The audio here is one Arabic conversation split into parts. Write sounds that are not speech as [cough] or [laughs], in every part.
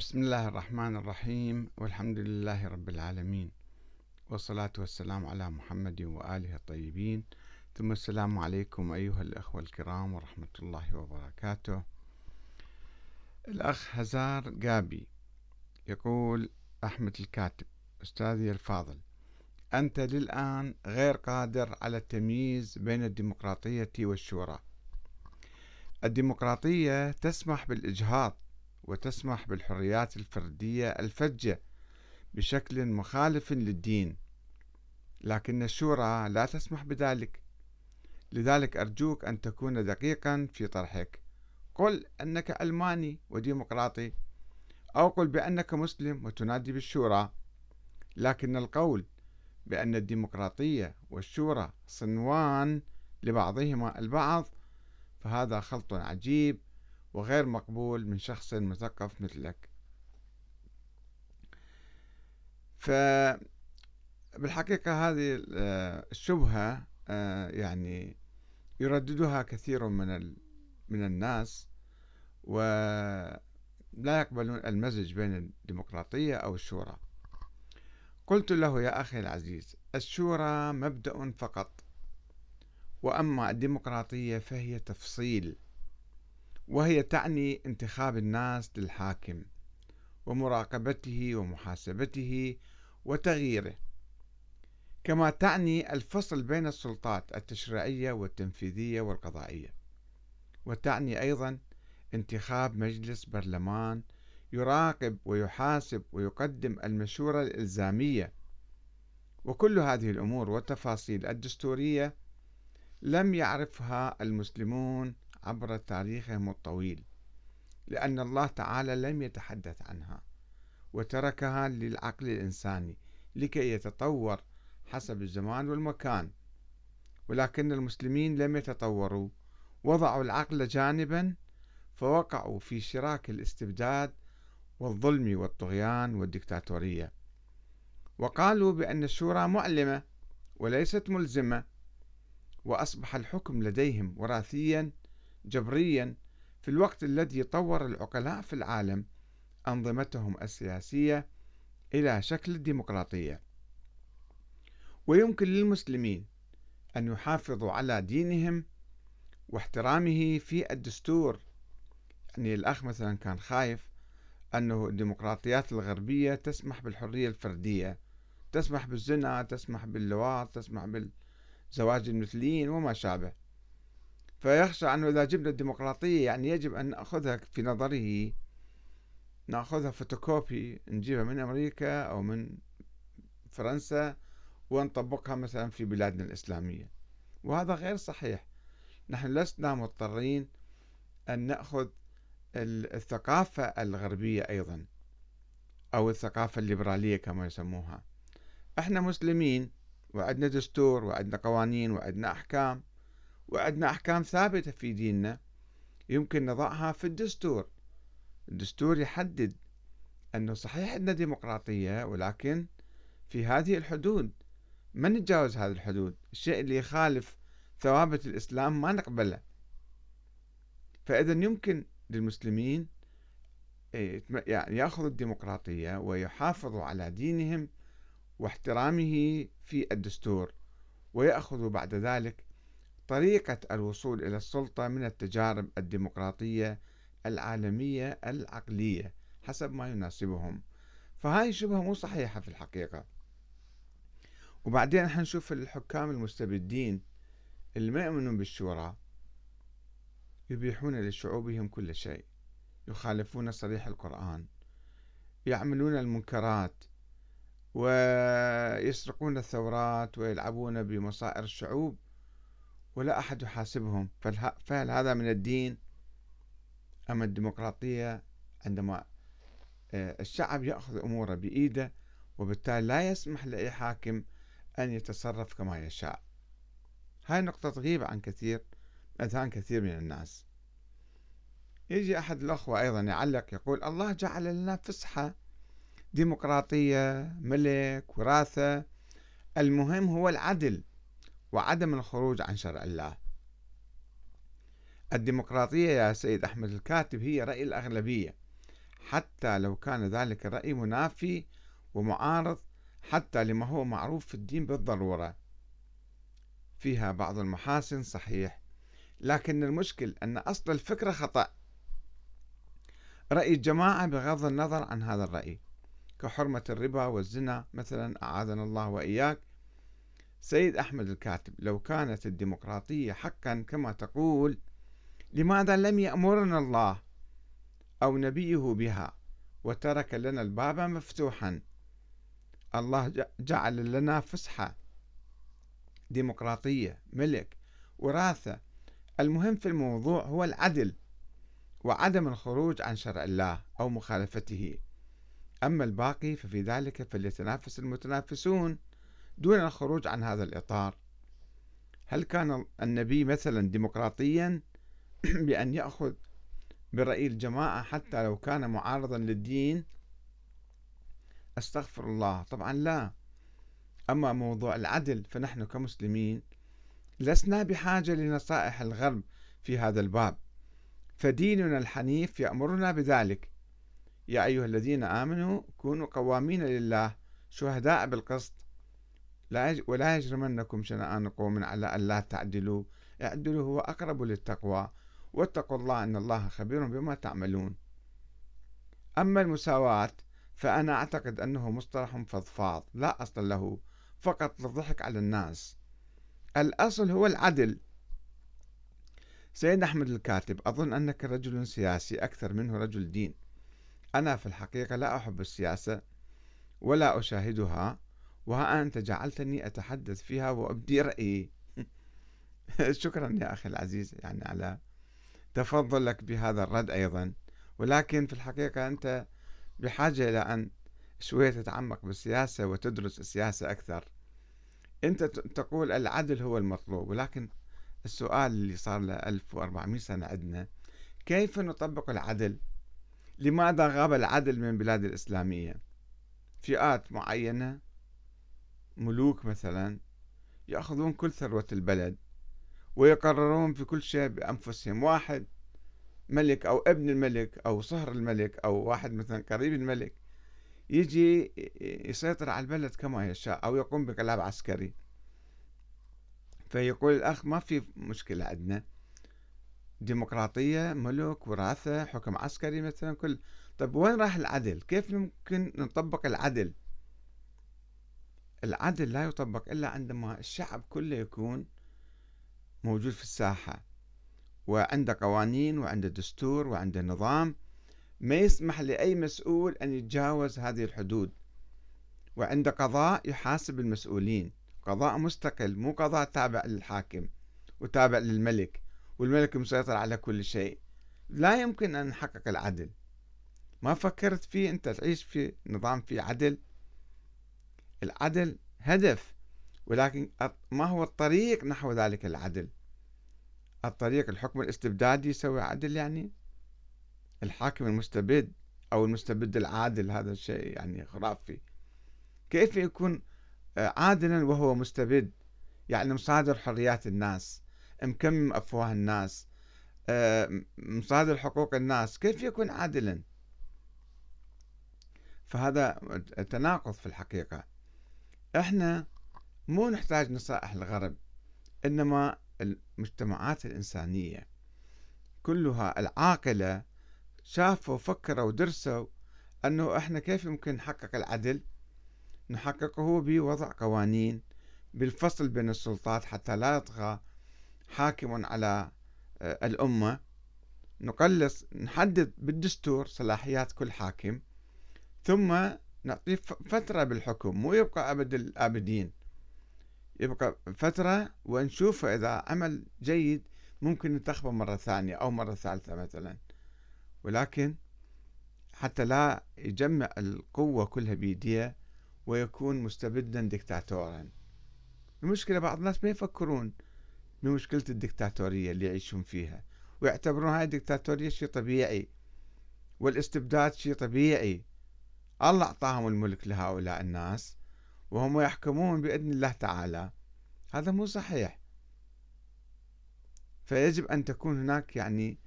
بسم الله الرحمن الرحيم والحمد لله رب العالمين والصلاة والسلام على محمد وآله الطيبين. ثم السلام عليكم أيها الأخوة الكرام ورحمة الله وبركاته. الأخ هزار قابي يقول أحمد الكاتب أستاذي الفاضل أنت للآن غير قادر على التمييز بين الديمقراطية والشورى. الديمقراطية تسمح بالإجهاض وتسمح بالحريات الفردية الفجة بشكل مخالف للدين. لكن الشورى لا تسمح بذلك. لذلك أرجوك أن تكون دقيقا في طرحك. قل أنك ألماني وديمقراطي أو قل بأنك مسلم وتنادي بالشورى. لكن القول بأن الديمقراطية والشورى صنوان لبعضهما البعض فهذا خلط عجيب وغير مقبول من شخص مثقف مثلك. فبالحقيقة هذه الشبهة آه، يعني يرددها كثير من من الناس ولا يقبلون المزج بين الديمقراطية أو الشورى. قلت له يا أخي العزيز الشورى مبدأ فقط وأما الديمقراطية فهي تفصيل. وهي تعني انتخاب الناس للحاكم ومراقبته ومحاسبته وتغييره. كما تعني الفصل بين السلطات التشريعية والتنفيذية والقضائية. وتعني أيضا انتخاب مجلس برلمان يراقب ويحاسب ويقدم المشورة الإلزامية. وكل هذه الأمور والتفاصيل الدستورية لم يعرفها المسلمون عبر تاريخهم الطويل لأن الله تعالى لم يتحدث عنها وتركها للعقل الإنساني لكي يتطور حسب الزمان والمكان. ولكن المسلمين لم يتطوروا وضعوا العقل جانبا فوقعوا في شراك الاستبداد والظلم والطغيان والدكتاتورية. وقالوا بأن الشورى معلمة وليست ملزمة وأصبح الحكم لديهم وراثيا جبريا في الوقت الذي طور العقلاء في العالم أنظمتهم السياسية إلى شكل الديمقراطية ويمكن للمسلمين أن يحافظوا على دينهم واحترامه في الدستور. يعني الأخ مثلا كان خايف أنه الديمقراطيات الغربية تسمح بالحرية الفردية تسمح بالزنا تسمح باللواط تسمح بالزواج المثليين وما شابه. فيخشى أنه إذا جبنا الديمقراطية يعني يجب أن نأخذها في نظره نأخذها فوتوكوبي نجيبها من أمريكا أو من فرنسا ونطبقها مثلا في بلادنا الإسلامية. وهذا غير صحيح. نحن لسنا مضطرين أن نأخذ الثقافة الغربية أيضا أو الثقافة الليبرالية كما يسموها. إحنا مسلمين وعندنا دستور وعندنا قوانين وعندنا أحكام. وعندنا أحكام ثابتة في ديننا يمكن نضعها في الدستور. الدستور يحدد أنه صحيح عندنا ديمقراطية ولكن في هذه الحدود. ما نتجاوز هذه الحدود؟ الشيء اللي يخالف ثوابت الإسلام ما نقبله. فإذا يمكن للمسلمين إيه، يعني يأخذوا الديمقراطية ويحافظوا على دينهم واحترامه في الدستور ويأخذوا بعد ذلك طريقة الوصول إلى السلطة من التجارب الديمقراطية العالمية العقلية حسب ما يناسبهم. فهاي الشبهة مو صحيحة في الحقيقة. وبعدين حنشوف الحكام المستبدين اللي ما يؤمنون بالشورى يبيحون لشعوبهم كل شيء. يخالفون صريح القرآن يعملون المنكرات ويسرقون الثورات ويلعبون بمصائر الشعوب. ولا أحد يحاسبهم فهل هذا من الدين أم الديمقراطية؟ عندما آه، الشعب يأخذ أموره بإيده وبالتالي لا يسمح لأي حاكم أن يتصرف كما يشاء. هاي نقطة تغيب عن كثير أذهان كثير من الناس. يجي أحد الأخوة أيضا يعلق يقول الله جعل لنا فسحة ديمقراطية ملك وراثة. المهم هو العدل. وعدم الخروج عن شرع الله. الديمقراطية يا سيد أحمد الكاتب هي رأي الأغلبية حتى لو كان ذلك الرأي منافي ومعارض حتى لما هو معروف في الدين بالضرورة. فيها بعض المحاسن صحيح لكن المشكل أن أصل الفكرة خطأ. رأي الجماعة بغض النظر عن هذا الرأي. كحرمة الربا والزنا مثلا أعاذنا الله وإياك سيد أحمد الكاتب لو كانت الديمقراطية حقا كما تقول لماذا لم يأمرنا الله أو نبيه بها وترك لنا الباب مفتوحا؟ الله جعل لنا فسحة ديمقراطية ملك وراثة. المهم في الموضوع هو العدل وعدم الخروج عن شرع الله أو مخالفته. أما الباقي ففي ذلك فليتنافس المتنافسون. دون الخروج عن هذا الإطار هل كان النبي مثلا ديمقراطيا [clears throat] بأن يأخذ برأي الجماعة حتى لو كان معارضا للدين؟ أستغفر الله. طبعا لا. أما موضوع العدل فنحن كمسلمين لسنا بحاجة لنصائح الغرب في هذا الباب. فديننا الحنيف يأمرنا بذلك. يا أيها الذين آمنوا كونوا قوامين لله شهداء بالقسط. ولا يجرمنكم شنآن قوم على أن لا تعدلوا. اعدلوا هو أقرب للتقوى واتقوا الله إن الله خبير بما تعملون. أما المساواة فأنا أعتقد أنه مصطلح فضفاض لا أصل له فقط للضحك على الناس. الأصل هو العدل. سيد أحمد الكاتب أظن أنك رجل سياسي أكثر منه رجل دين. أنا في الحقيقة لا أحب السياسة ولا أشاهدها وها أنت جعلتني أتحدث فيها وأبدي رأيي. [laughs] شكرا يا أخي العزيز يعني على تفضلك بهذا الرد أيضا. ولكن في الحقيقة أنت بحاجة إلى أن شوية تتعمق بالسياسة وتدرس السياسة أكثر. أنت تقول العدل هو المطلوب ولكن السؤال اللي صار له 1400 سنة عندنا كيف نطبق العدل؟ لماذا غاب العدل من البلاد الإسلامية؟ فئات معينة ملوك مثلا يأخذون كل ثروة البلد ويقررون في كل شيء بأنفسهم. واحد ملك أو ابن الملك أو صهر الملك أو واحد مثلا قريب الملك يجي يسيطر على البلد كما يشاء أو يقوم بانقلاب عسكري. فيقول الأخ ما في مشكلة عندنا. ديمقراطية ملك وراثة حكم عسكري مثلا كل. طيب وين راح العدل؟ كيف ممكن نطبق العدل؟ العدل لا يطبق إلا عندما الشعب كله يكون موجود في الساحة وعنده قوانين وعنده دستور وعنده نظام. ما يسمح لأي مسؤول أن يتجاوز هذه الحدود. وعنده قضاء يحاسب المسؤولين. قضاء مستقل مو قضاء تابع للحاكم وتابع للملك. والملك مسيطر على كل شيء. لا يمكن أن نحقق العدل. ما فكرت فيه أنت تعيش في نظام فيه عدل؟ العدل هدف ولكن ما هو الطريق نحو ذلك العدل؟ الطريق الحكم الاستبدادي يسوي عدل يعني؟ الحاكم المستبد أو المستبد العادل هذا الشيء يعني خرافي. كيف يكون عادلا وهو مستبد؟ يعني مصادر حريات الناس مكمم أفواه الناس مصادر حقوق الناس كيف يكون عادلا؟ فهذا تناقض في الحقيقة. إحنا مو نحتاج نصائح الغرب إنما المجتمعات الإنسانية كلها العاقلة شافوا فكروا ودرسوا إنه إحنا كيف يمكن نحقق العدل؟ نحققه بوضع قوانين بالفصل بين السلطات حتى لا يطغى حاكم على آه، الأمة. نقلص نحدد بالدستور صلاحيات كل حاكم ثم نعطيه فترة بالحكم مو يبقى أبد الآبدين. يبقى فترة ونشوفه إذا عمل جيد ممكن ننتخبه مرة ثانية أو مرة ثالثة مثلا. ولكن حتى لا يجمع القوة كلها بيديه ويكون مستبدا دكتاتورا. المشكلة بعض الناس ما يفكرون بمشكلة الدكتاتورية اللي يعيشون فيها ويعتبرون هاي الدكتاتورية شيء طبيعي والاستبداد شيء طبيعي. الله أعطاهم الملك لهؤلاء الناس وهم يحكمون بإذن الله تعالى. هذا مو صحيح. فيجب أن تكون هناك يعني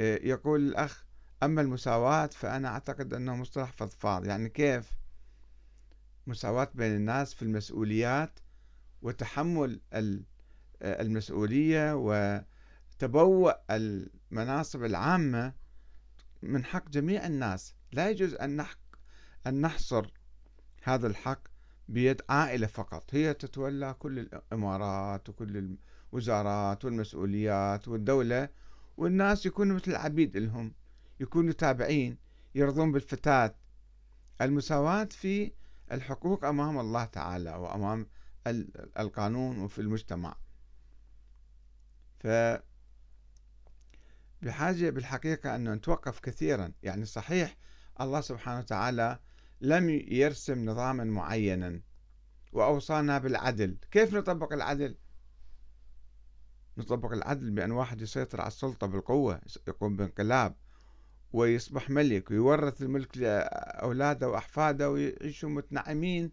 آه، يقول الأخ أما المساواة فأنا أعتقد أنه مصطلح فضفاض. يعني كيف؟ مساواة بين الناس في المسؤوليات وتحمل المسؤولية وتبوء المناصب العامة من حق جميع الناس. لا يجوز أن أن نحصر هذا الحق بيد عائلة فقط. هي تتولى كل الإمارات وكل الوزارات والمسؤوليات والدولة والناس يكونوا مثل العبيد لهم يكونوا تابعين يرضون بالفتاة المساواة في الحقوق أمام الله تعالى وأمام القانون وفي المجتمع. ف بحاجة بالحقيقة أن نتوقف كثيرا. يعني صحيح الله سبحانه وتعالى لم يرسم نظاما معينا وأوصانا بالعدل. كيف نطبق العدل؟ نطبق العدل بأن واحد يسيطر على السلطة بالقوة يقوم بانقلاب ويصبح ملك ويورث الملك لأولاده وأحفاده ويعيشوا متنعمين.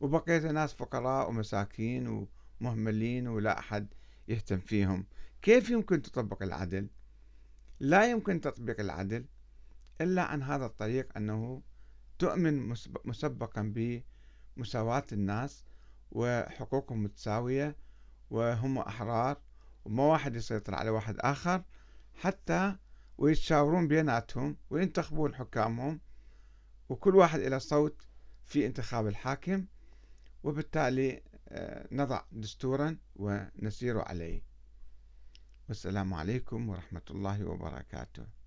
وبقية الناس فقراء ومساكين ومهملين ولا أحد يهتم فيهم. كيف يمكن تطبق العدل؟ لا يمكن تطبيق العدل إلا عن هذا الطريق أنه تؤمن مسبقا بمساواة الناس وحقوقهم متساوية وهم أحرار وما واحد يسيطر على واحد آخر حتى ويتشاورون بيناتهم وينتخبون حكامهم وكل واحد إلى صوت في انتخاب الحاكم وبالتالي آه، نضع دستورا ونسير عليه. والسلام عليكم ورحمة الله وبركاته.